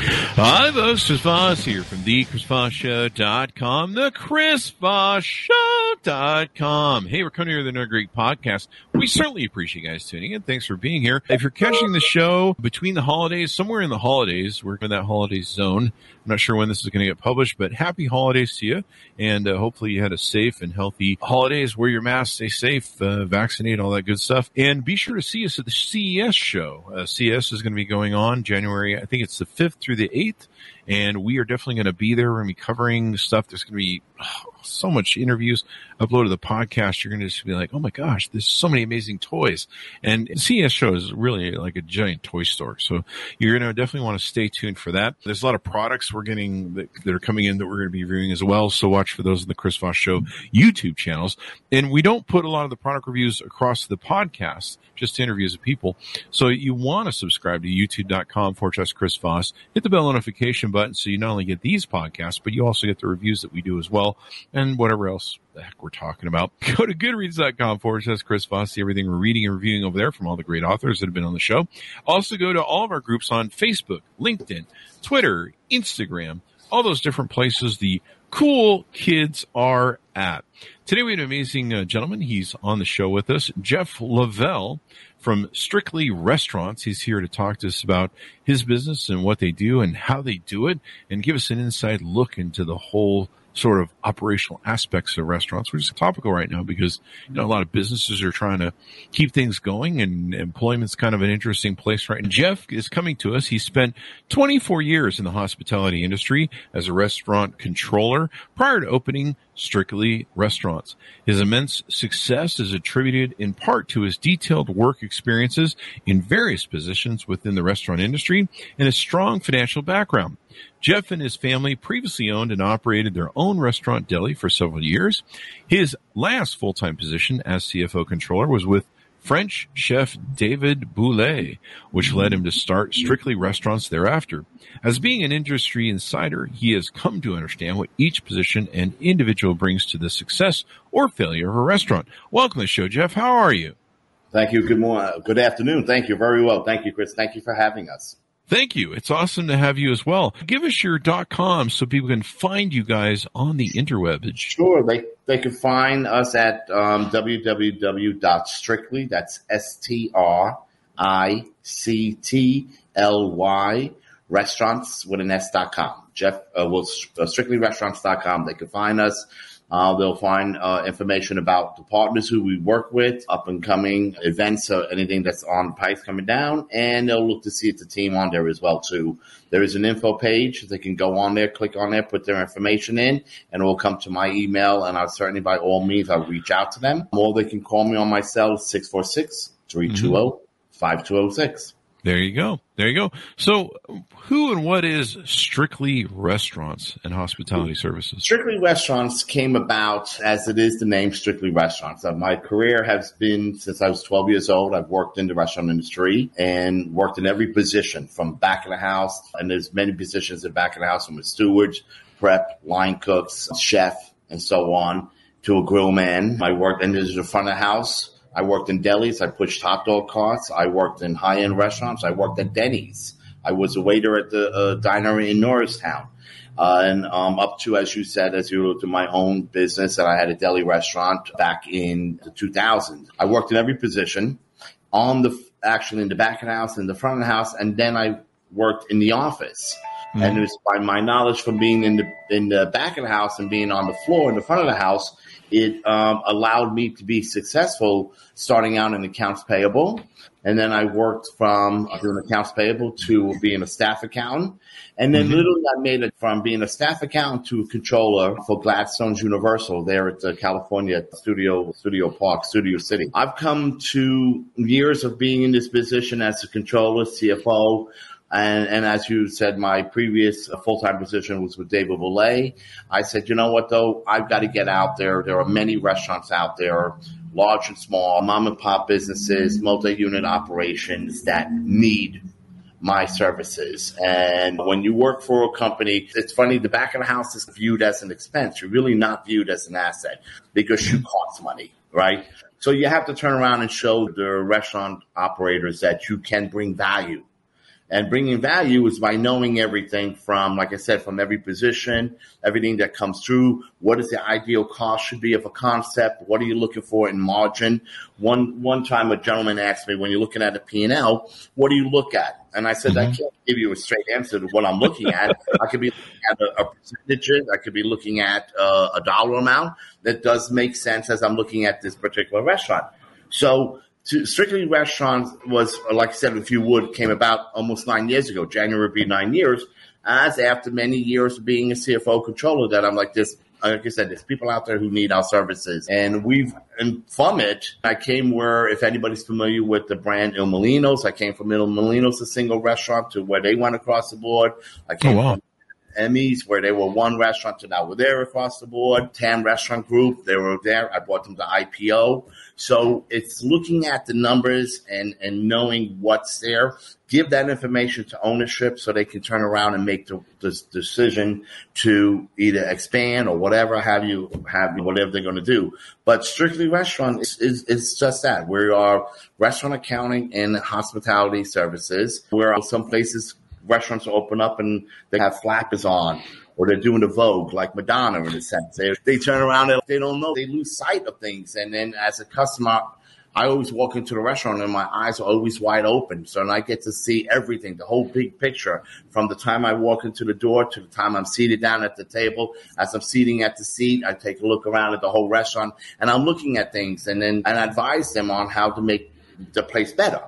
Hi, folks. Chris Voss here from the ChrisVossShow.com, the ChrisVossShow.com. Hey, we're coming here with another great podcast. We certainly appreciate you guys tuning in. Thanks for being here. If you're catching the show between the holidays, somewhere in the holidays, we're in that holiday zone. I'm not sure when this is going to get published, but happy holidays to you. And uh, hopefully you had a safe and healthy holidays. Wear your mask, stay safe, uh, vaccinate, all that good stuff. And be sure to see us at the CES show. Uh, CES is going to be going on January, I think it's the 5th through the 8th. And we are definitely going to be there. We're going to be covering stuff. There's going to be oh, so much interviews uploaded the podcast. You're going to just be like, oh my gosh, there's so many amazing toys. And CES show is really like a giant toy store. So you're going to definitely want to stay tuned for that. There's a lot of products we're getting that, that are coming in that we're going to be reviewing as well. So watch for those in the Chris Voss show YouTube channels. And we don't put a lot of the product reviews across the podcast, just interviews of people. So you want to subscribe to youtube.com forward slash Chris Voss. Hit the bell notification button so you not only get these podcasts, but you also get the reviews that we do as well and whatever else the heck we're talking about. Go to goodreads.com forward slash Chris Voss, see everything we're reading and reviewing over there from all the great authors that have been on the show. Also go to all of our groups on Facebook, LinkedIn, Twitter, Instagram, all those different places the cool kids are at. Today we have an amazing uh, gentleman. He's on the show with us, Jeff Lavelle from Strictly Restaurants. He's here to talk to us about his business and what they do and how they do it and give us an inside look into the whole sort of operational aspects of restaurants, which is topical right now because you know a lot of businesses are trying to keep things going and employment's kind of an interesting place right now. Jeff is coming to us. He spent 24 years in the hospitality industry as a restaurant controller prior to opening Strictly Restaurants. His immense success is attributed in part to his detailed work experiences in various positions within the restaurant industry and a strong financial background. Jeff and his family previously owned and operated their own restaurant deli for several years. His last full-time position as CFO controller was with French chef David Bouley, which led him to start Strictly Restaurants thereafter. As being an industry insider, he has come to understand what each position and individual brings to the success or failure of a restaurant. Welcome to the show, Jeff. How are you? Thank you. Good morning. Good afternoon. Thank you. Very well. Thank you, Chris. Thank you for having us. Thank you. It's awesome to have you as well. Give us your dot .com so people can find you guys on the interweb. Sure. They, they can find us at um, www.strictly, that's S-T-R-I-C-T-L-Y, restaurants with an S dot com. Jeff, uh, well, uh, strictlyrestaurants.com. They can find us. Uh, they'll find uh, information about the partners who we work with, up and coming events, or anything that's on pipes coming down, and they'll look to see if the team on there as well too. There is an info page. They can go on there, click on there, put their information in, and it will come to my email. And I'll certainly, by all means, I'll reach out to them. Or they can call me on my cell, 646 320 5206. There you go. There you go. So, who and what is Strictly Restaurants and Hospitality Services? Strictly Restaurants came about as it is the name Strictly Restaurants. Uh, my career has been since I was 12 years old. I've worked in the restaurant industry and worked in every position from back of the house. And there's many positions in back of the house from a steward, prep, line cooks, chef, and so on to a grill man. I worked in the front of the house I worked in delis. I pushed hot dog carts. I worked in high end restaurants. I worked at Denny's. I was a waiter at the uh, diner in Norristown. Uh, and um, up to, as you said, as you wrote to my own business, and I had a deli restaurant back in the 2000s. I worked in every position on the actually in the back of the house, in the front of the house, and then I worked in the office. Mm-hmm. And it was by my knowledge from being in the in the back of the house and being on the floor in the front of the house it um, allowed me to be successful starting out in accounts payable. And then I worked from doing accounts payable to being a staff accountant. And then mm-hmm. literally I made it from being a staff accountant to a controller for Gladstone's Universal there at the California Studio, Studio Park, Studio City. I've come to years of being in this position as a controller, CFO, And, and as you said, my previous uh, full time position was with David Bouley. I said, you know what though? I've got to get out there. There are many restaurants out there, large and small, mom and pop businesses, multi unit operations that need my services. And when you work for a company, it's funny, the back of the house is viewed as an expense. You're really not viewed as an asset because you cost money, right? So you have to turn around and show the restaurant operators that you can bring value. And bringing value is by knowing everything from, like I said, from every position, everything that comes through. What is the ideal cost should be of a concept? What are you looking for in margin? One, one time a gentleman asked me, when you're looking at a P&L, what do you look at? And I said, mm-hmm. I can't give you a straight answer to what I'm looking at. I could be looking at a, a percentage. I could be looking at uh, a dollar amount that does make sense as I'm looking at this particular restaurant. So to Strictly Restaurants was, like I said, if you would, came about almost nine years ago. January would be nine years. As after many years of being a CFO controller, that I'm like this. Like I said, there's people out there who need our services, and we've and from it, I came where if anybody's familiar with the brand Il Mulino's, I came from Il Mulino's, a single restaurant, to where they went across the board. I oh, came oh, wow. from Emmys, where they were one restaurant to now we're there across the board. Tam Restaurant Group, they were there. I brought them to IPO. So it's looking at the numbers and, and knowing what's there. Give that information to ownership so they can turn around and make the, the decision to either expand or whatever have you have whatever they're going to do. But strictly restaurant is, is, is just that. We are restaurant accounting and hospitality services. Where some places restaurants open up and they have flappers on or they're doing the Vogue like Madonna in a sense. They, they turn around and they don't know. They lose sight of things. And then as a customer, I always walk into the restaurant and my eyes are always wide open. So and I get to see everything, the whole big picture from the time I walk into the door to the time I'm seated down at the table. As I'm seating at the seat, I take a look around at the whole restaurant and I'm looking at things and then and advise them on how to make the place better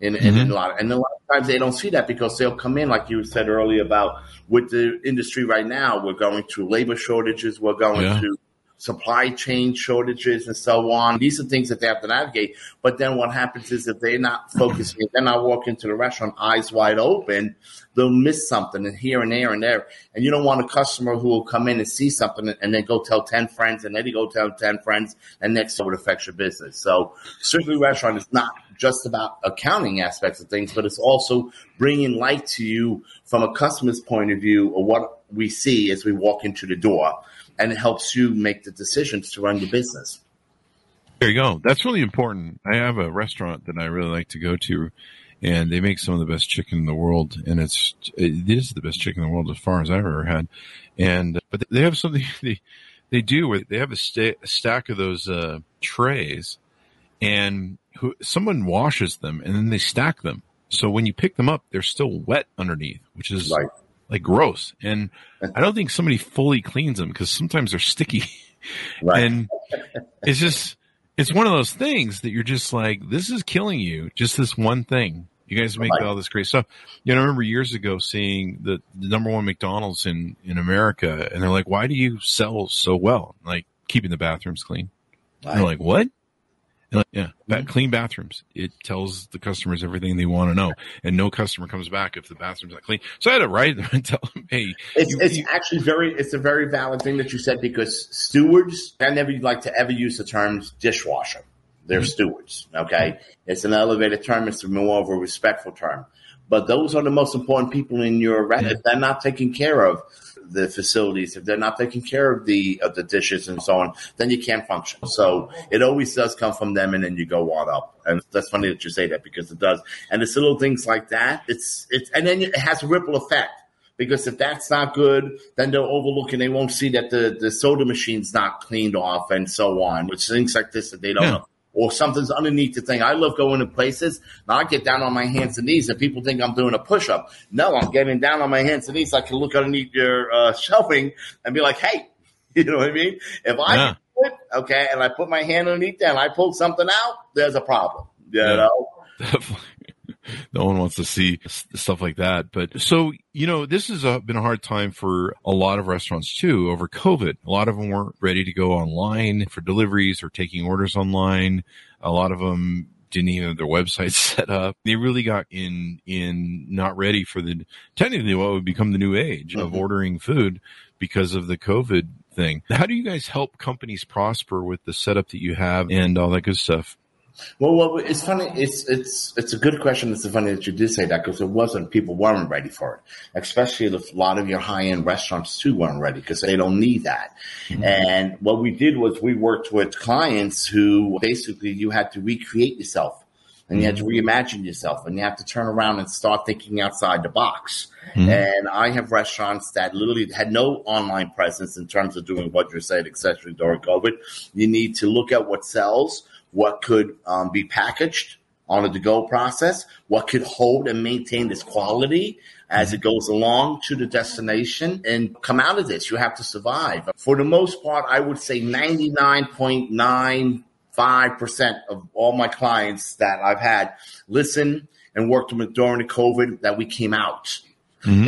in, mm-hmm. in, in, a lot of, and a lot of times they don't see that because they'll come in like you said earlier about with the industry right now we're going through labor shortages we're going yeah. through supply chain shortages and so on. These are things that they have to navigate but then what happens is if they're not focusing if they're not walking to the restaurant eyes wide open they'll miss something and here and there and there. And you don't want a customer who will come in and see something and then go tell 10 friends and then they go tell 10 friends and next it would affect your business. So strictly restaurant is not just about accounting aspects of things, but it's also bringing light to you from a customer's point of view of what we see as we walk into the door. And it helps you make the decisions to run your business. There you go. That's really important. I have a restaurant that I really like to go to, and they make some of the best chicken in the world. And it's it is the best chicken in the world as far as I've ever had. And but they have something they they do where they have a, sta- a stack of those uh, trays, and who someone washes them and then they stack them. So when you pick them up, they're still wet underneath, which is right. like gross. And I don't think somebody fully cleans them because sometimes they're sticky. Right. and it's just, it's one of those things that you're just like, this is killing you. Just this one thing. You guys make right. all this great stuff. You know, I remember years ago seeing the, the number one McDonald's in, in America and they're like, why do you sell so well? Like keeping the bathrooms clean. Right. They're like, what? Yeah, mm-hmm. clean bathrooms. It tells the customers everything they want to know, and no customer comes back if the bathroom's not clean. So I had to write them and tell them, "Hey, it's, you, it's you, actually very it's a very valid thing that you said because stewards. I never like to ever use the terms dishwasher. They're mm-hmm. stewards. Okay, it's an elevated term. It's more of a respectful term. But those are the most important people in your. Yeah. If they're not taken care of, the facilities, if they're not taking care of the of the dishes and so on, then you can't function. So it always does come from them, and then you go what up. And that's funny that you say that because it does. And it's little things like that. It's it's and then it has a ripple effect because if that's not good, then they'll overlook and they won't see that the, the soda machine's not cleaned off and so on, which things like this that they don't yeah. know or something's underneath the thing. I love going to places. Now I get down on my hands and knees and people think I'm doing a push up. No, I'm getting down on my hands and knees. I can look underneath your uh, shelving and be like, hey, you know what I mean? If I yeah. it, okay, and I put my hand underneath there and I pull something out, there's a problem. You yeah, know? Definitely. no one wants to see stuff like that. But so, you know, this has uh, been a hard time for a lot of restaurants too over COVID. A lot of them weren't ready to go online for deliveries or taking orders online. A lot of them didn't even have their website set up. They really got in in not ready for the technically what would become the new age of Mhm. ordering food because of the COVID thing. How do you guys help companies prosper with the setup that you have and all that good stuff? Well, well, it's funny. It's it's it's a good question. It's funny that you did say that because it wasn't. People weren't ready for it, especially if a lot of your high end restaurants too weren't ready because they don't need that. Mm-hmm. And what we did was we worked with clients who basically you had to recreate yourself and you had to mm-hmm. reimagine yourself and you have to turn around and start thinking outside the box. Mm-hmm. And I have restaurants that literally had no online presence in terms of doing what you're saying, especially during COVID. You need to look at what sells, what could um, be packaged on a to-go process, what could hold and maintain this quality as it goes along to the destination and come out of this. You have to survive. For the most part, I would say 99.95% of all my clients that I've had listen and worked with during the COVID that we came out.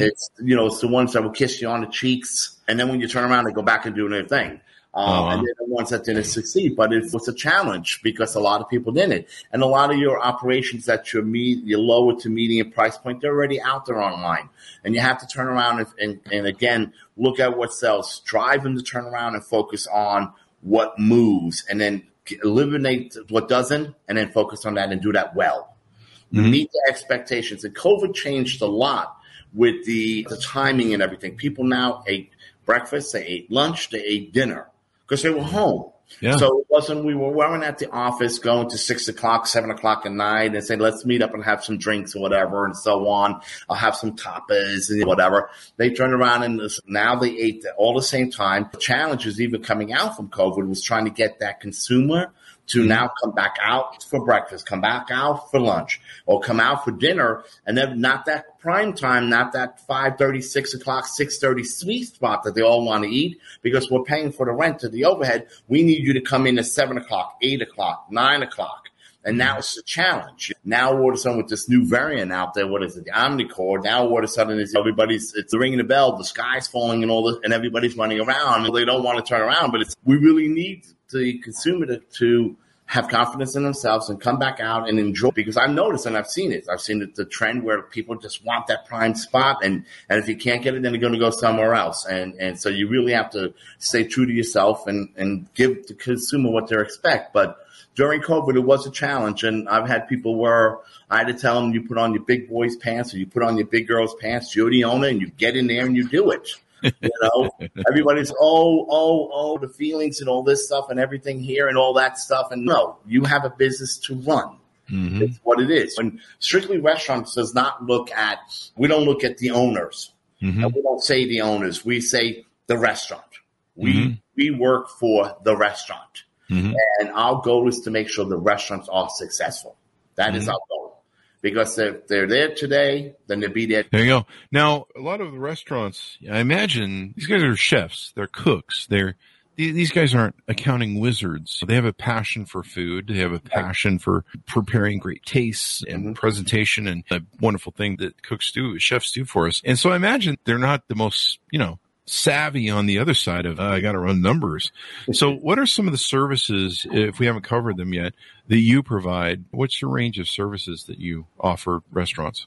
It's you know it's the ones that will kiss you on the cheeks, and then when you turn around, they go back and do their thing. Um, wow. And they're the ones that didn't succeed, but it was a challenge because a lot of people didn't. And a lot of your operations that your me, your lower to medium price point, they're already out there online, and you have to turn around and, and, and again look at what sells, drive them to turn around and focus on what moves, and then eliminate what doesn't, and then focus on that and do that well meet the expectations. And COVID changed a lot with the, the timing and everything. People now ate breakfast, they ate lunch, they ate dinner because they were home. Yeah. So it wasn't we were weren't at the office going to six o'clock, seven o'clock at night and say, let's meet up and have some drinks or whatever and so on. I'll have some tapas and whatever. They turned around and now they ate all the same time. The challenge was even coming out from COVID was trying to get that consumer to now come back out for breakfast, come back out for lunch, or come out for dinner, and then not that prime time, not that 5.30, 6 o'clock, 6.30 sweet spot that they all want to eat because we're paying for the rent and the overhead. We need you to come in at 7 o'clock, 8 o'clock, 9 o'clock. And now it's a challenge. Now all of a sudden with this new variant out there, what is it, the Omnicord, now all of a sudden it's everybody's, it's ringing the bell, the sky's falling and all this, and everybody's running around and they don't want to turn around, but it's, we really need the consumer to, to have confidence in themselves and come back out and enjoy because I've noticed and I've seen it. I've seen it, the trend where people just want that prime spot and, and if you can't get it, then they're going to go somewhere else. And, and so you really have to stay true to yourself and, and give the consumer what they expect. But during COVID, it was a challenge. And I've had people where I had to tell them, you put on your big boys pants or you put on your big girls pants, you're the owner and you get in there and you do it. You know, everybody's oh, oh, oh, the feelings and all this stuff and everything here and all that stuff. And no, you have a business to run. Mm-hmm. It's what it is. And strictly restaurants does not look at, we don't look at the owners. Mhm. And we don't say the owners. We say the restaurant. We Mhm. we work for the restaurant, Mhm. and our goal is to make sure the restaurants are successful. That is Mhm. our goal. Because if they're there today, then they'll be there. There you go. Now, a lot of the restaurants, I imagine these guys are chefs, they're cooks, they're these guys aren't accounting wizards. They have a passion for food. They have a passion for preparing great tastes and Mhm. presentation and a wonderful thing that cooks do, chefs do for us. And so I imagine they're not the most, you know, savvy on the other side of, uh, I got to run numbers. So what are some of the services, if we haven't covered them yet, that you provide? What's your range of services that you offer restaurants?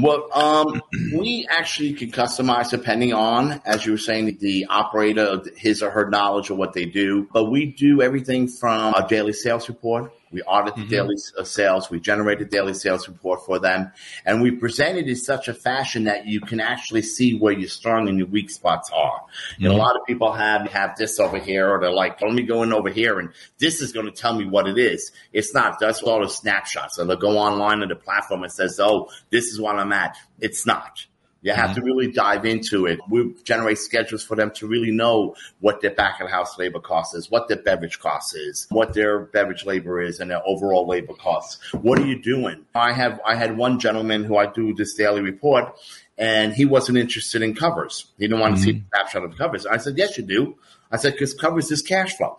Well, um, we actually can customize depending on, as you were saying, the operator, his or her knowledge of what they do. But we do everything from a daily sales report. We audit the Mhm. daily uh, sales. We generate a daily sales report for them. And we present it in such a fashion that you can actually see where your strong and your weak spots are. You know, a Mhm. lot of people have, have this over here or they're like, let me go in over here and this is going to tell me what it is. It's not. That's all the snapshots. So they'll go online on the platform and says, oh, this is what I'm at. It's not. You have to really dive into it. We generate schedules for them to really know what their back of the house labor cost is, what their beverage cost is, what their beverage labor is, and their overall labor costs. What are you doing? I have I had one gentleman who I do this daily report, and he wasn't interested in covers. He didn't want to see a snapshot of the covers. I said, Yes, you do. I said, because covers is cash flow.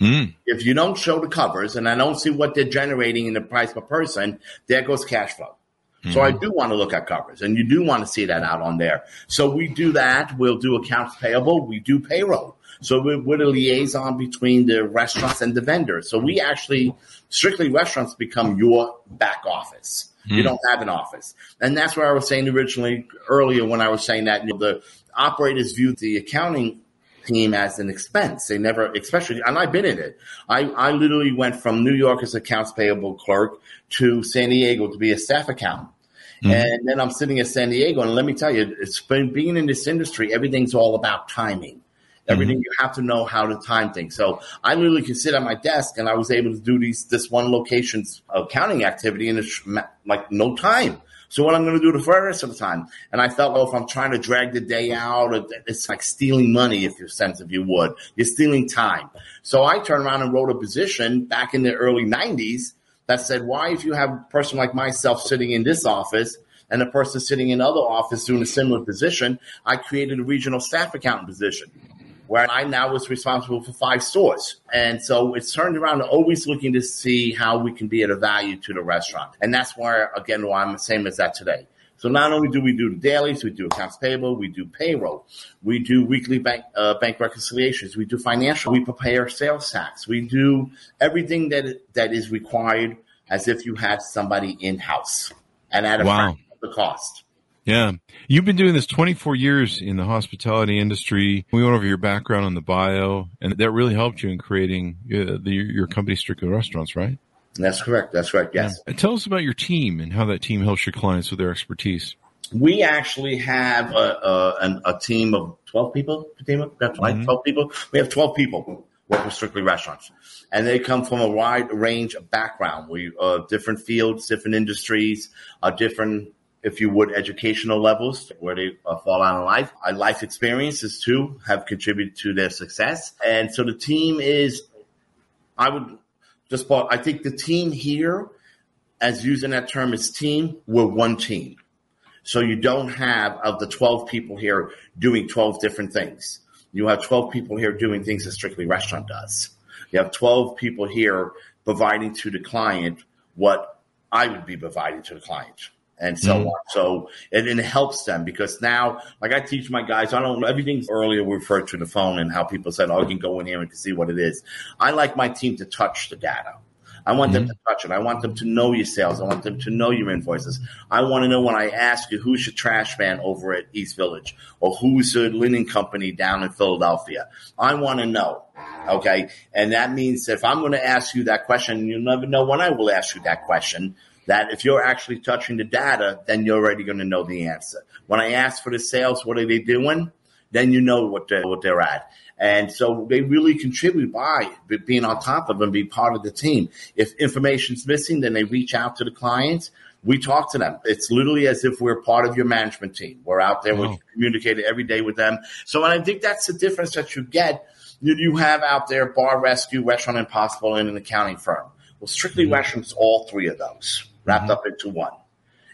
Mm. If you don't show the covers and I don't see what they're generating in the price per person, there goes cash flow. So I mm-hmm. do want to look at covers and you do want to see that out on there. So we do that. We'll do accounts payable. We do payroll. So we're, we're the liaison between the restaurants and the vendors. So we actually, strictly restaurants become your back office. You hmm. don't have an office. And that's what I was saying originally earlier when I was saying that you know, the operators view the accounting team as an expense. They never, especially, and I've been in it. I, I literally went from New York as accounts payable clerk to San Diego to be a staff accountant. Mm-hmm. And then I'm sitting at San Diego, and let me tell you, it's been being in this industry, everything's all about timing. Everything mm-hmm. you have to know how to time things. So I literally could sit at my desk and I was able to do these this one location's accounting activity in like no time. So what I'm going to do the rest of the time? And I felt, well, if I'm trying to drag the day out, it's like stealing money, if you sense, if you would, you're stealing time. So I turned around and wrote a position back in the early '90s that said, why, if you have a person like myself sitting in this office and a person sitting in other office doing a similar position, I created a regional staff accountant position where I now was responsible for five stores. And so it's turned around always looking to see how we can be at a value to the restaurant. And that's where, again, why I'm the same as that today. So not only do we do the dailies, we do accounts payable, we do payroll, we do weekly bank uh, bank reconciliations, we do financial, we prepare sales tax, we do everything that that is required as if you had somebody in house and at a wow. fraction of the cost. Yeah. You've been doing this 24 years in the hospitality industry. We went over your background on the bio, and that really helped you in creating uh, the, your company, Strictly Restaurants, right? That's correct. That's correct. Yes. Yeah. Tell us about your team and how that team helps your clients with their expertise. We actually have a, a, a team of 12 people. Team of, mm-hmm. 12 people. We have 12 people work with Strictly Restaurants, and they come from a wide range of background. We uh, different fields, different industries, uh, different if you would, educational levels where they uh, fall out in life. Our life experiences too have contributed to their success. And so the team is, I would just, I think the team here, as using that term as team, we're one team. So you don't have of the 12 people here doing 12 different things. You have 12 people here doing things that strictly restaurant does. You have 12 people here providing to the client what I would be providing to the client and so mm. on. So it, it helps them because now, like I teach my guys, I don't everything's earlier referred to the phone and how people said, "Oh, you can go in here and see what it is." I like my team to touch the data. I want mm-hmm. them to touch it. I want them to know your sales. I want them to know your invoices. I want to know when I ask you who's your trash man over at East Village or who's the linen company down in Philadelphia. I want to know. Okay. And that means if I'm going to ask you that question, you'll never know when I will ask you that question that if you're actually touching the data, then you're already going to know the answer. When I ask for the sales, what are they doing? Then you know what they're, what they're at. And so they really contribute by being on top of them, being part of the team. If information's missing, then they reach out to the clients. We talk to them. It's literally as if we're part of your management team. We're out there. Wow. We communicate every day with them. So, and I think that's the difference that you get. You have out there Bar Rescue, Restaurant Impossible, and an accounting firm. Well, strictly mm-hmm. restaurants, all three of those wrapped mm-hmm. up into one.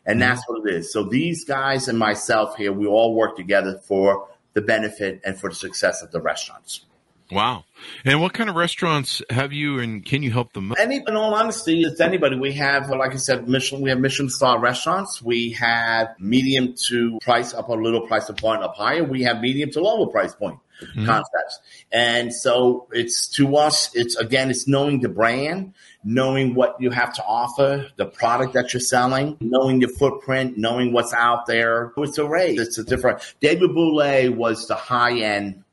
And mm-hmm. that's what it is. So these guys and myself here, we all work together for the benefit and for the success of the restaurants. Wow. And what kind of restaurants have you and can you help them? Any, in all honesty, it's anybody. We have, like I said, Michelin, we have Michelin star restaurants. We have medium to price up a little price point up higher. We have medium to lower price point mm-hmm. concepts. And so it's to us, it's again, it's knowing the brand knowing what you have to offer, the product that you're selling, knowing your footprint, knowing what's out there. It's a race. It's a different. David Bouley was the high end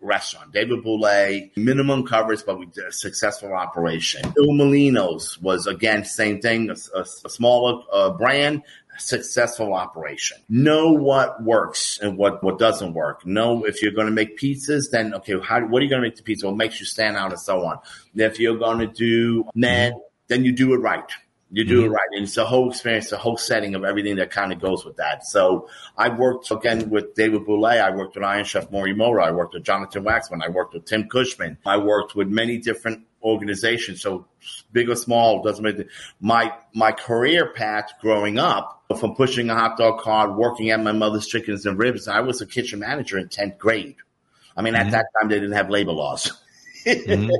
restaurant. David Bouley, minimum coverage, but we did a successful operation. Il Mulino's was again, same thing, a, a, a smaller uh, brand, successful operation. Know what works and what, what doesn't work. Know if you're going to make pizzas, then okay, how, what are you going to make the pizza? What makes you stand out and so on. If you're going to do men, then you do it right. You do mm-hmm. it right. And it's a whole experience, the whole setting of everything that kind of goes with that. So I worked again with David Bouley. I worked with Iron Chef Morimoto. I worked with Jonathan Waxman. I worked with Tim Cushman. I worked with many different organizations. So big or small, doesn't matter. My, my career path growing up from pushing a hot dog cart, working at my mother's chickens and ribs, I was a kitchen manager in 10th grade. I mean, mm-hmm. at that time, they didn't have labor laws. Mm-hmm.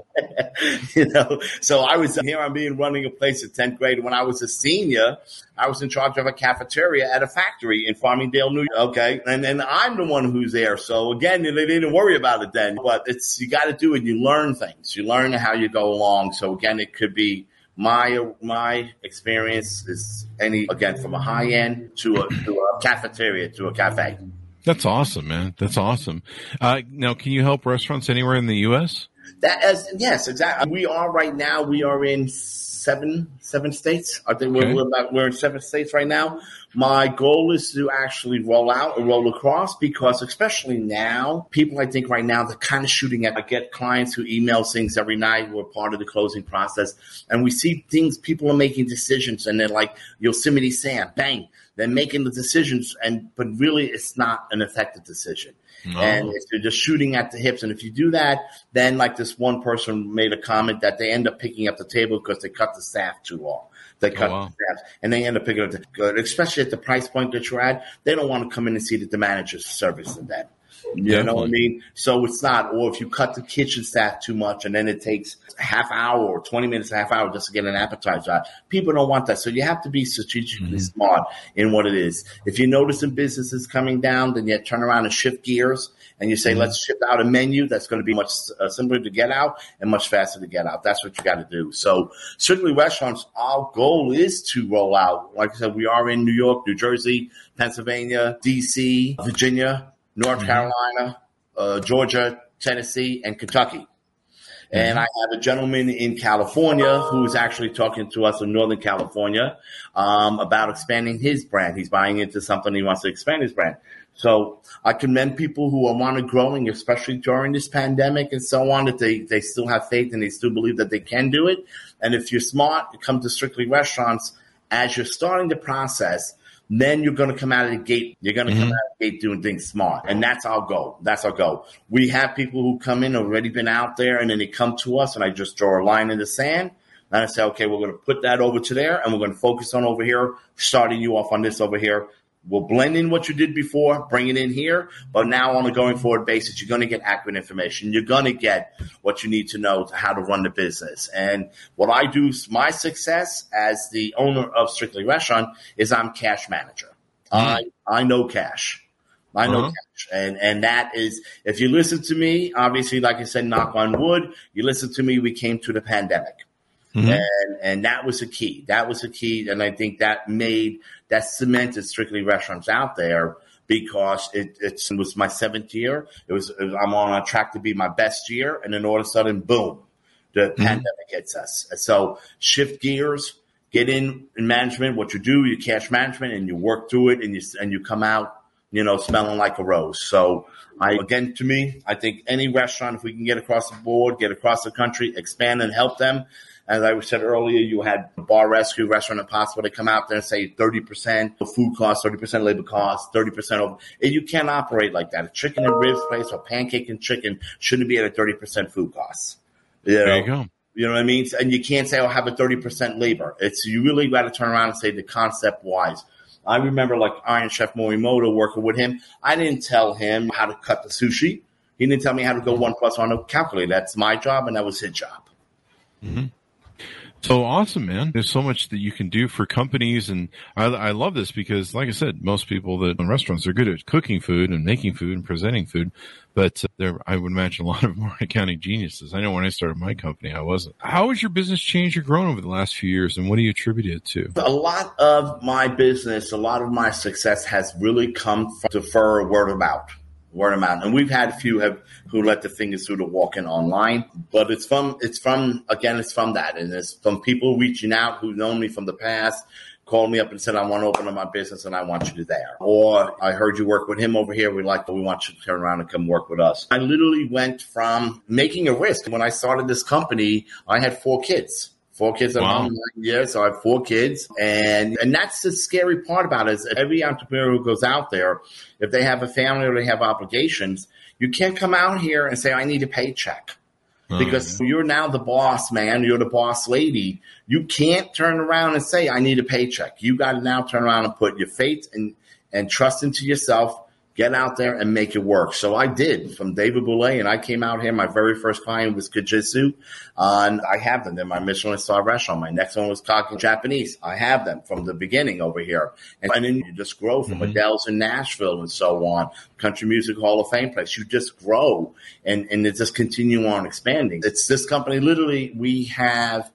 you know, so I was here. I'm being running a place in 10th grade. When I was a senior, I was in charge of a cafeteria at a factory in Farmingdale, New York. Okay. And then I'm the one who's there. So again, they didn't worry about it then, but it's, you got to do it. You learn things. You learn how you go along. So again, it could be, my my experience is any again from a high end to a, to a cafeteria to a cafe. That's awesome, man. That's awesome. Uh, now, can you help restaurants anywhere in the U.S.? That as yes, exactly. We are right now. We are in seven seven states. I think okay. we're we're, about, we're in seven states right now. My goal is to actually roll out and roll across because, especially now, people I think right now they're kind of shooting at. I get clients who email things every night. We're part of the closing process, and we see things. People are making decisions, and they're like Yosemite Sam, bang. They're making the decisions, and but really, it's not an effective decision. Oh. And if you're just shooting at the hips, and if you do that, then like this one person made a comment that they end up picking up the table because they cut the staff too long. They oh, cut oh, wow. the staff, and they end up picking up the, good, especially at the price point that you're at. They don't want to come in and see that the manager's service servicing that. You Definitely. know what I mean? So it's not, or if you cut the kitchen staff too much and then it takes a half hour or 20 minutes, a half hour just to get an appetizer out. People don't want that. So you have to be strategically mm-hmm. smart in what it is. If you notice some businesses coming down, then you turn around and shift gears and you say, mm-hmm. let's ship out a menu that's going to be much uh, simpler to get out and much faster to get out. That's what you got to do. So strictly restaurants, our goal is to roll out. Like I said, we are in New York, New Jersey, Pennsylvania, DC, Virginia, North mm-hmm. Carolina, uh, Georgia, Tennessee, and Kentucky. And mm-hmm. I have a gentleman in California who's actually talking to us in Northern California um, about expanding his brand. He's buying into something. He wants to expand his brand. So I commend people who are want to growing, especially during this pandemic and so on, that they, they still have faith and they still believe that they can do it. And if you're smart, come to strictly restaurants as you're starting the process, then you're going to come out of the gate. You're going to mm-hmm. come out of the gate doing things smart. And that's our goal. That's our goal. We have people who come in already been out there and then they come to us and I just draw a line in the sand. And I say, okay, we're going to put that over to there and we're going to focus on over here, starting you off on this over here. We'll blend in what you did before, bring it in here, but now on a going forward basis, you're going to get accurate information. You're going to get what you need to know to how to run the business. And what I do, my success as the owner of Strictly Restaurant is I'm cash manager. Mm-hmm. I, I know cash. I know uh-huh. cash. And, and that is, if you listen to me, obviously, like I said, knock on wood, you listen to me, we came to the pandemic. Mm-hmm. And and that was a key. That was a key, and I think that made that cemented strictly restaurants out there because it, it was my seventh year. It was, it was, I'm on a track to be my best year, and then all of a sudden, boom, the mm-hmm. pandemic hits us. So shift gears, get in, in management. What you do, you cash management, and you work through it, and you and you come out, you know, smelling like a rose. So I again, to me, I think any restaurant, if we can get across the board, get across the country, expand and help them, as I said earlier, you had Bar Rescue, Restaurant Impossible. They come out there and say 30% of food costs, 30% labor costs, 30% of, and you can't operate like that. A chicken and ribs place or pancake and chicken shouldn't be at a 30% food costs. You know? There you go. You know what I mean? And you can't say, "I'll oh, have a 30% labor. It's, you really got to turn around and say the concept wise. I remember like Iron Chef Morimoto working with him. I didn't tell him how to cut the sushi. He didn't tell me how to go one plus one to calculate. That's my job and that was his job. Mm-hmm. So awesome, man. There's so much that you can do for companies. And I, I love this because, like I said, most people that in restaurants are good at cooking food and making food and presenting food. But uh, there, I would imagine a lot of more accounting geniuses. I know when I started my company, I wasn't. How has your business changed or grown over the last few years and what do you attribute it to? A lot of my business, a lot of my success has really come from a word of mouth word of mouth. And we've had a few have who let the fingers through the walk-in online, but it's from it's from again it's from that, and it's from people reaching out who've known me from the past. Called me up and said, I want to open up my business and I want you to there. Or I heard you work with him over here. We like, but we want you to turn around and come work with us. I literally went from making a risk. When I started this company, I had four kids. Four kids at wow. home, yeah. So I have four kids, and and that's the scary part about it. Is every entrepreneur who goes out there, if they have a family or they have obligations, you can't come out here and say I need a paycheck oh, because you're now the boss man, you're the boss lady. You can't turn around and say I need a paycheck. You got to now turn around and put your faith and and trust into yourself get out there and make it work. So I did from David Bouley, and I came out here. My very first client was Kajitsu, uh, and I have them. They're my Michelin star restaurant. My next one was Talking Japanese. I have them from the beginning over here, and, and then you just grow from mm-hmm. Adele's in Nashville and so on. Country Music Hall of Fame place. You just grow, and and it just continue on expanding. It's this company. Literally, we have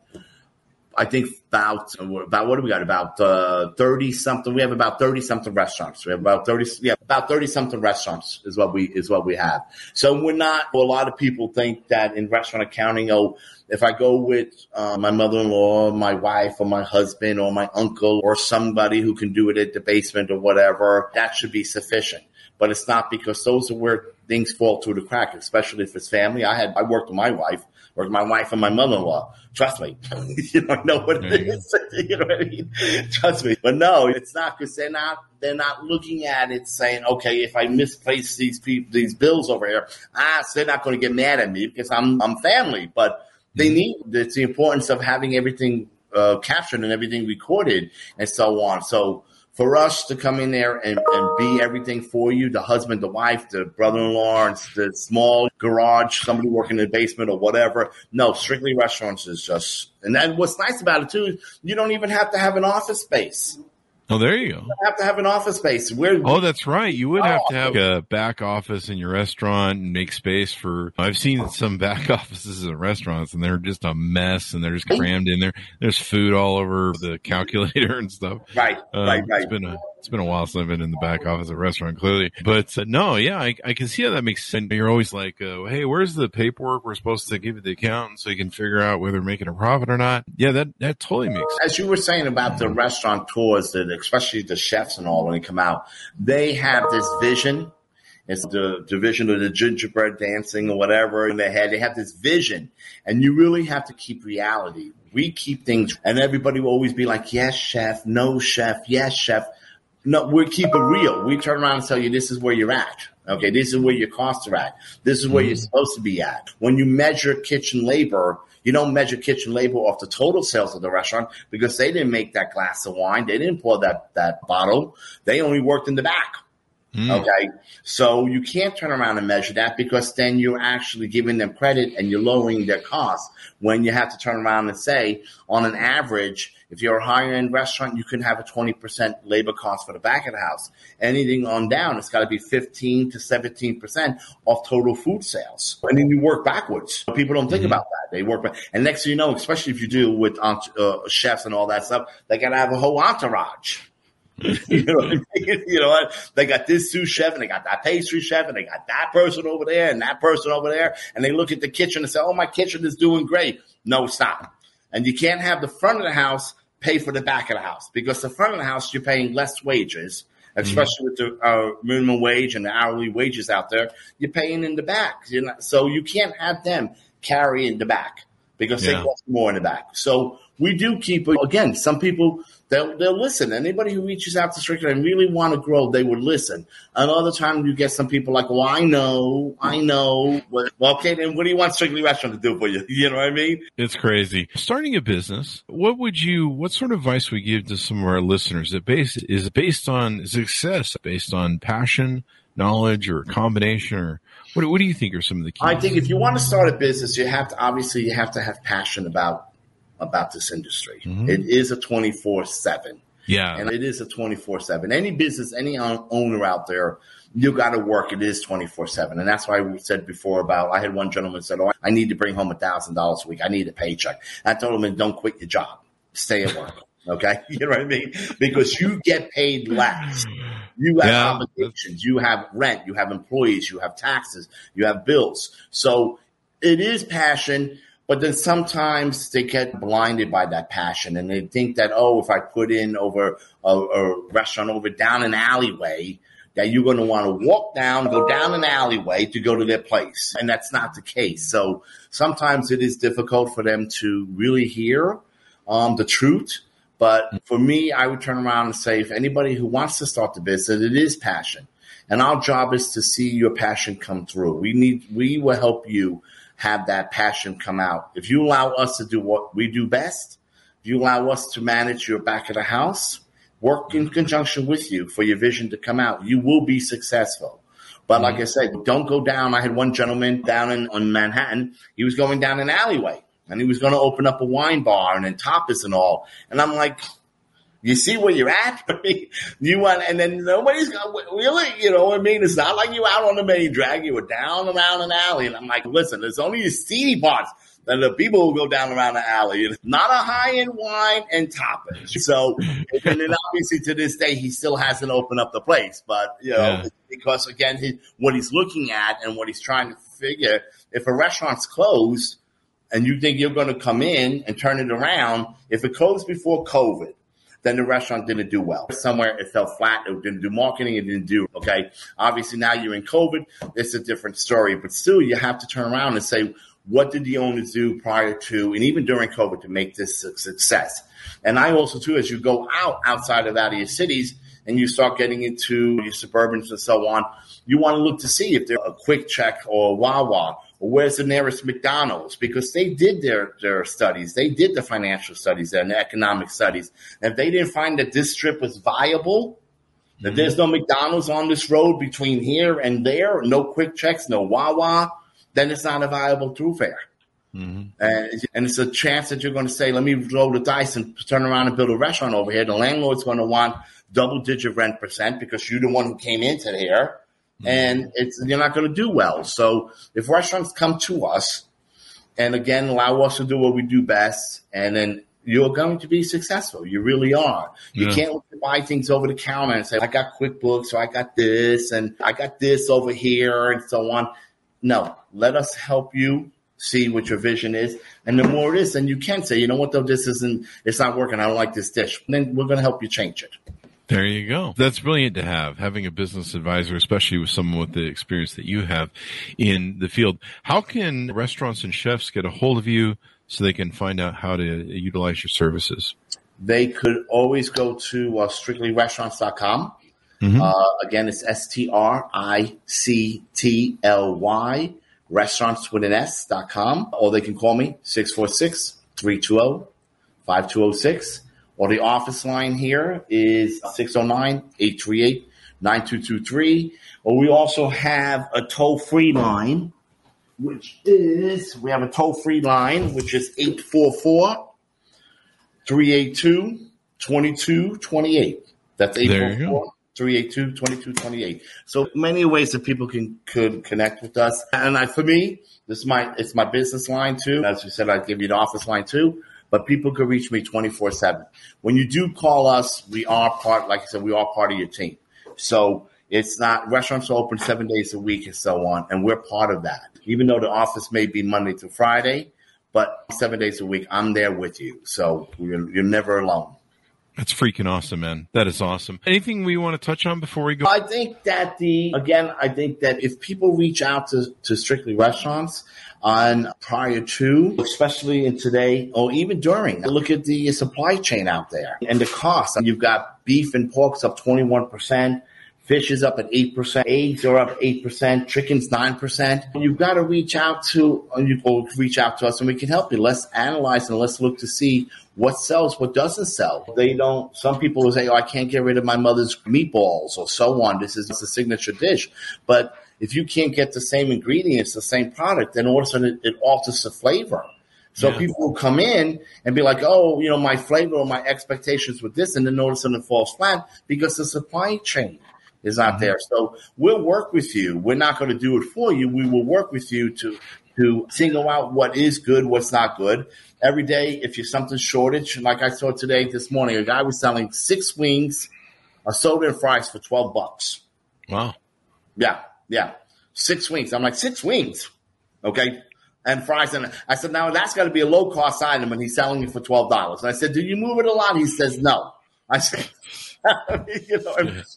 I think about about what do we got? About thirty uh, something. We have about thirty something restaurants. We have about thirty. Yeah, about thirty something restaurants is what we is what we have. So we're not. Well, a lot of people think that in restaurant accounting, oh, if I go with uh, my mother-in-law, my wife, or my husband, or my uncle, or somebody who can do it at the basement or whatever, that should be sufficient. But it's not because those are where things fall through the crack, especially if it's family. I had I worked with my wife or my wife and my mother-in-law. Trust me, you don't know what it is. you know what I mean? Trust me. But no, it's not because they're not they're not looking at it saying, okay, if I misplace these people these bills over here, ah, so they're not going to get mad at me because I'm I'm family. But they mm-hmm. need it's the importance of having everything uh, captured and everything recorded and so on. So for us to come in there and, and be everything for you the husband, the wife, the brother in law, the small garage, somebody working in the basement or whatever. No, strictly restaurants is just, and then what's nice about it too you don't even have to have an office space. Oh, there you go. You have to have an office space. Where? Oh, that's right. You would have to have a back office in your restaurant and make space for. I've seen some back offices in restaurants, and they're just a mess, and they're just crammed in there. There's food all over the calculator and stuff. Right, um, right, right. It's been a it's been a while since I've been in the back office of a restaurant, clearly. But uh, no, yeah, I, I, can see how that makes sense. You're always like, uh, hey, where's the paperwork we're supposed to give to the accountant so you can figure out whether making a profit or not? Yeah, that, that totally makes sense. As you were saying about the restaurateurs, that especially the chefs and all, when they come out, they have this vision. It's the division of the gingerbread dancing or whatever in their head. They have this vision, and you really have to keep reality. We keep things, and everybody will always be like, yes, chef, no, chef, yes, chef no, we keep it real. We turn around and tell you this is where you're at. Okay, this is where your costs are at. This is where mm-hmm. you're supposed to be at. When you measure kitchen labor, you don't measure kitchen labor off the total sales of the restaurant because they didn't make that glass of wine. They didn't pour that, that bottle. They only worked in the back. Mm. Okay. So you can't turn around and measure that because then you're actually giving them credit and you're lowering their costs when you have to turn around and say, on an average, if you're a higher end restaurant, you can have a 20% labor cost for the back of the house. Anything on down, it's got to be 15 to 17% of total food sales. And then you work backwards. People don't think mm-hmm. about that. They work back. And next thing you know, especially if you do with uh, chefs and all that stuff, they got to have a whole entourage. you know what I mean? You know what? They got this sous chef and they got that pastry chef and they got that person over there and that person over there. And they look at the kitchen and say, Oh, my kitchen is doing great. No, stop. And you can't have the front of the house pay for the back of the house because the front of the house, you're paying less wages, especially mm-hmm. with the uh, minimum wage and the hourly wages out there. You're paying in the back. so you can't have them carry in the back because yeah. they cost more in the back. So we do keep again. Some people they'll they'll listen. Anybody who reaches out to Strickland and really want to grow, they would listen. Another time you get some people like, "Well, I know, I know." Well, okay, then what do you want Strictly Restaurant to do for you? You know what I mean? It's crazy. Starting a business, what would you? What sort of advice would you give to some of our listeners? That base is based on success, based on passion, knowledge, or combination, or what, what do you think are some of the keys? I think if you want to start a business, you have to obviously you have to have passion about about this industry. Mm-hmm. It is a 24 7. Yeah. And it is a 24 7. Any business, any owner out there, you got to work. It is 24 7. And that's why we said before about, I had one gentleman said, Oh, I need to bring home a thousand dollars a week. I need a paycheck. I told him, don't quit your job. Stay at work. Okay. You know what I mean? Because you get paid less. You have yeah. obligations. You have rent. You have employees. You have taxes. You have bills. So it is passion but then sometimes they get blinded by that passion and they think that, oh, if I put in over a, a restaurant over down an alleyway, that you're going to want to walk down, go down an alleyway to go to their place. And that's not the case. So sometimes it is difficult for them to really hear um, the truth. But for me, I would turn around and say, if anybody who wants to start the business, it is passion. And our job is to see your passion come through. We need, we will help you have that passion come out. If you allow us to do what we do best, if you allow us to manage your back of the house, work in conjunction with you for your vision to come out. You will be successful. But like I said, don't go down. I had one gentleman down in on Manhattan. He was going down an alleyway and he was going to open up a wine bar and then tapas and all. And I'm like, you see where you're at? you want, and then nobody's going really, you know what I mean? It's not like you out on the main drag. You were down around an alley. And I'm like, listen, there's only the seedy parts that the people who go down around the alley. It's not a high end wine and tapas. So, and then obviously to this day, he still hasn't opened up the place. But, you know, yeah. because again, he, what he's looking at and what he's trying to figure, if a restaurant's closed and you think you're going to come in and turn it around, if it closed before COVID, then the restaurant didn't do well. Somewhere it fell flat. It didn't do marketing. It didn't do, okay. Obviously now you're in COVID. It's a different story, but still you have to turn around and say, what did the owners do prior to and even during COVID to make this a success? And I also too, as you go out outside of out of your cities and you start getting into your suburbans and so on, you want to look to see if there's a QuickChek or a Wawa where's the nearest McDonald's because they did their, their studies. They did the financial studies and the economic studies. And if they didn't find that this strip was viable, that mm-hmm. there's no McDonald's on this road between here and there, no QuickCheks, no Wawa, then it's not a viable thoroughfare. Mm-hmm. And, and it's a chance that you're going to say, let me roll the dice and turn around and build a restaurant over here. The landlord's going to want double digit rent percent because you're the one who came into here. And it's, you're not going to do well. So if restaurants come to us and again, allow us to do what we do best and then you're going to be successful. You really are. You yeah. can't buy things over the counter and say, I got QuickBooks or I got this and I got this over here and so on. No, let us help you see what your vision is. And the more it is, then you can say, you know what, though, this isn't, it's not working. I don't like this dish. And then we're going to help you change it. There you go. That's brilliant to have, having a business advisor, especially with someone with the experience that you have in the field. How can restaurants and chefs get a hold of you so they can find out how to utilize your services? They could always go to uh, strictlyrestaurants.com Mm-hmm. Uh, again, it's S T R I C T L Y restaurants with an S dot com, or they can call me 646 320 5206. Or the office line here is 609 838 9223. Or we also have a toll free line, which is, we have a toll free line, which is 844 382 2228. That's 844 382 2228. So many ways that people can could connect with us. And I, for me, this is my it's my business line too. As you said, I give you the office line too. But people can reach me 24 7. When you do call us, we are part, like I said, we are part of your team. So it's not restaurants are open seven days a week and so on, and we're part of that. Even though the office may be Monday to Friday, but seven days a week, I'm there with you. So you're, you're never alone. That's freaking awesome, man. That is awesome. Anything we want to touch on before we go? I think that the, again, I think that if people reach out to, to strictly restaurants on prior to, especially in today or even during, look at the supply chain out there and the cost. You've got beef and pork's up 21%. Fish is up at 8%. Eggs are up 8%. Chicken's 9%. You've got to reach out to, you reach out to us and we can help you. Let's analyze and let's look to see what sells, what doesn't sell. They don't, some people will say, oh, I can't get rid of my mother's meatballs or so on. This is a signature dish. But if you can't get the same ingredients, the same product, then all of a sudden it, it alters the flavor. So yeah. people will come in and be like, oh, you know, my flavor or my expectations with this, and then all of a sudden it falls flat because the supply chain is not mm-hmm. there. So we'll work with you. We're not going to do it for you. We will work with you to to single out what is good, what's not good. Every day, if you're something shortage, like I saw today, this morning, a guy was selling six wings, a soda and fries for 12 bucks. Wow. Yeah. Yeah. Six wings. I'm like, six wings. Okay. And fries. And I said, now that's got to be a low cost item and he's selling it for $12. And I said, do you move it a lot? He says, no. I said, you know,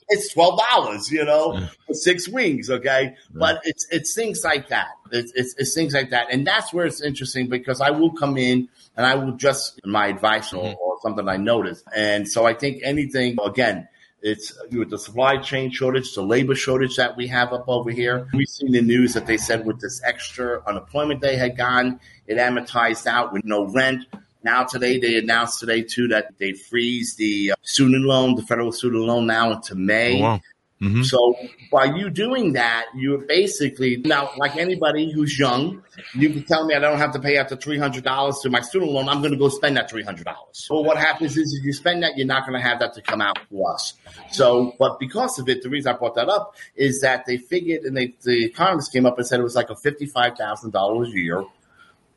it's twelve dollars, you know, for six wings. Okay, but it's it's things like that. It's, it's, it's things like that, and that's where it's interesting because I will come in and I will just my advice or, mm-hmm. or something I notice, and so I think anything again. It's with the supply chain shortage, the labor shortage that we have up over here. We've seen the news that they said with this extra unemployment they had gotten, it amortized out with no rent Now today they announced today too that they freeze the uh, student loan, the federal student loan now into May. Oh, wow. Mm-hmm. So by you doing that, you're basically now like anybody who's young, you can tell me I don't have to pay up to three hundred dollars to my student loan. I'm going to go spend that three hundred dollars. Well, what happens is if you spend that, you're not going to have that to come out to us. So, but because of it, the reason I brought that up is that they figured and they the economists came up and said it was like a fifty five thousand dollars a year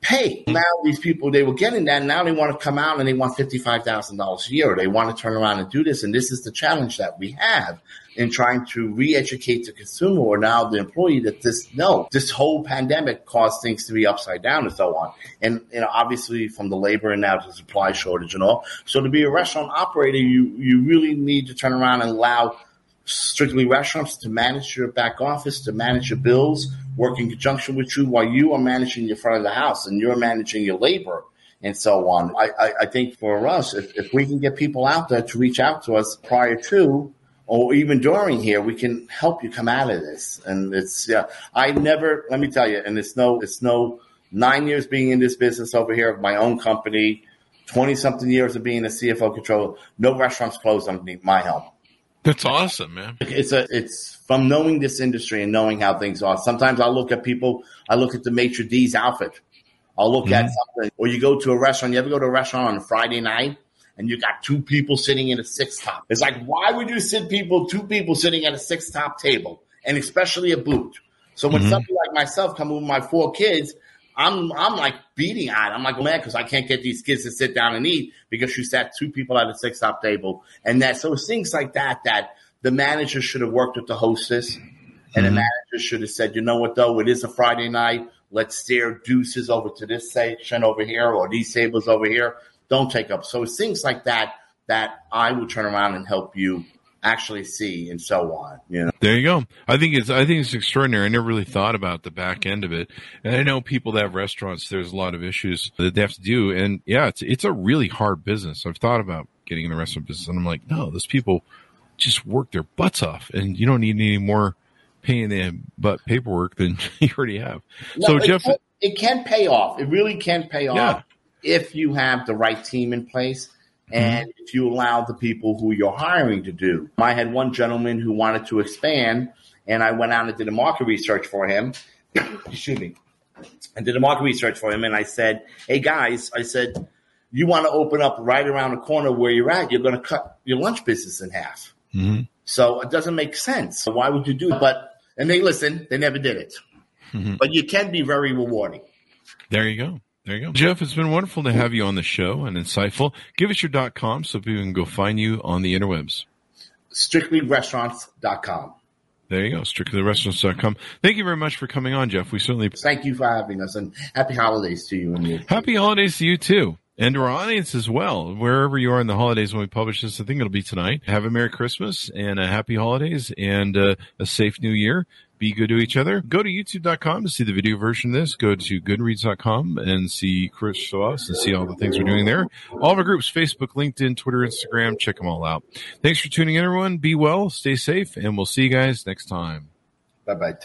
pay. Now these people they were getting that, now they want to come out and they want fifty five thousand dollars a year. They want to turn around and do this, and this is the challenge that we have in trying to re-educate the consumer or now the employee that this no, this whole pandemic caused things to be upside down and so on. And you know, obviously from the labor and now the supply shortage and all. So to be a restaurant operator, you you really need to turn around and allow strictly restaurants to manage your back office, to manage your bills, work in conjunction with you while you are managing your front of the house and you're managing your labor and so on. I, I, I think for us, if, if we can get people out there to reach out to us prior to or even during here, we can help you come out of this. And it's, yeah, I never, let me tell you, and it's no, it's no nine years being in this business over here of my own company, 20 something years of being a CFO controller. No restaurants closed underneath my helm. That's awesome, man. It's a, it's from knowing this industry and knowing how things are. Sometimes I look at people, I look at the maitre d's outfit. I'll look mm-hmm. at something, or you go to a restaurant. You ever go to a restaurant on a Friday night and you got two people sitting in a six top? It's like, why would you sit people, two people sitting at a six top table, and especially a boot? So when mm-hmm. somebody like myself come with my four kids, I'm I'm like beating on. I'm like mad because I can't get these kids to sit down and eat because you sat two people at a six top table, and that so things like that that the manager should have worked with the hostess, and mm-hmm. the manager should have said, you know what though, it is a Friday night. Let's steer deuces over to this section over here or these tables over here. Don't take up. So it's things like that that I will turn around and help you actually see and so on. You know, there you go. I think it's I think it's extraordinary. I never really thought about the back end of it, and I know people that have restaurants. There's a lot of issues that they have to do, and yeah, it's it's a really hard business. I've thought about getting in the restaurant business, and I'm like, no, those people just work their butts off, and you don't need any more paying the but paperwork than you already have. No, so it Jeff, can, it can pay off. It really can pay off yeah. if you have the right team in place and mm-hmm. if you allow the people who you're hiring to do. I had one gentleman who wanted to expand, and I went out and did a market research for him. Excuse me. I did a market research for him, and I said, "Hey guys," I said, "You want to open up right around the corner where you're at? You're going to cut your lunch business in half." Mm-hmm. So it doesn't make sense. Why would you do it? But and they listen. They never did it. Mm-hmm. But you can be very rewarding. There you go. There you go. Jeff, it's been wonderful to have you on the show and insightful. Give us your dot com so people can go find you on the interwebs. Strictlyrestaurants.com. There you go, strictlyrestaurants.com. Thank you very much for coming on, Jeff. We certainly thank you for having us and happy holidays to you and you. Happy holidays to you too. And to our audience as well, wherever you are in the holidays when we publish this, I think it'll be tonight. Have a Merry Christmas and a Happy Holidays and uh, a safe New Year be good to each other. Go to youtube.com to see the video version of this. Go to goodreads.com and see Chris Voss and see all the things we're doing there. All of our groups, Facebook, LinkedIn, Twitter, Instagram, check them all out. Thanks for tuning in, everyone. Be well, stay safe, and we'll see you guys next time. Bye bye.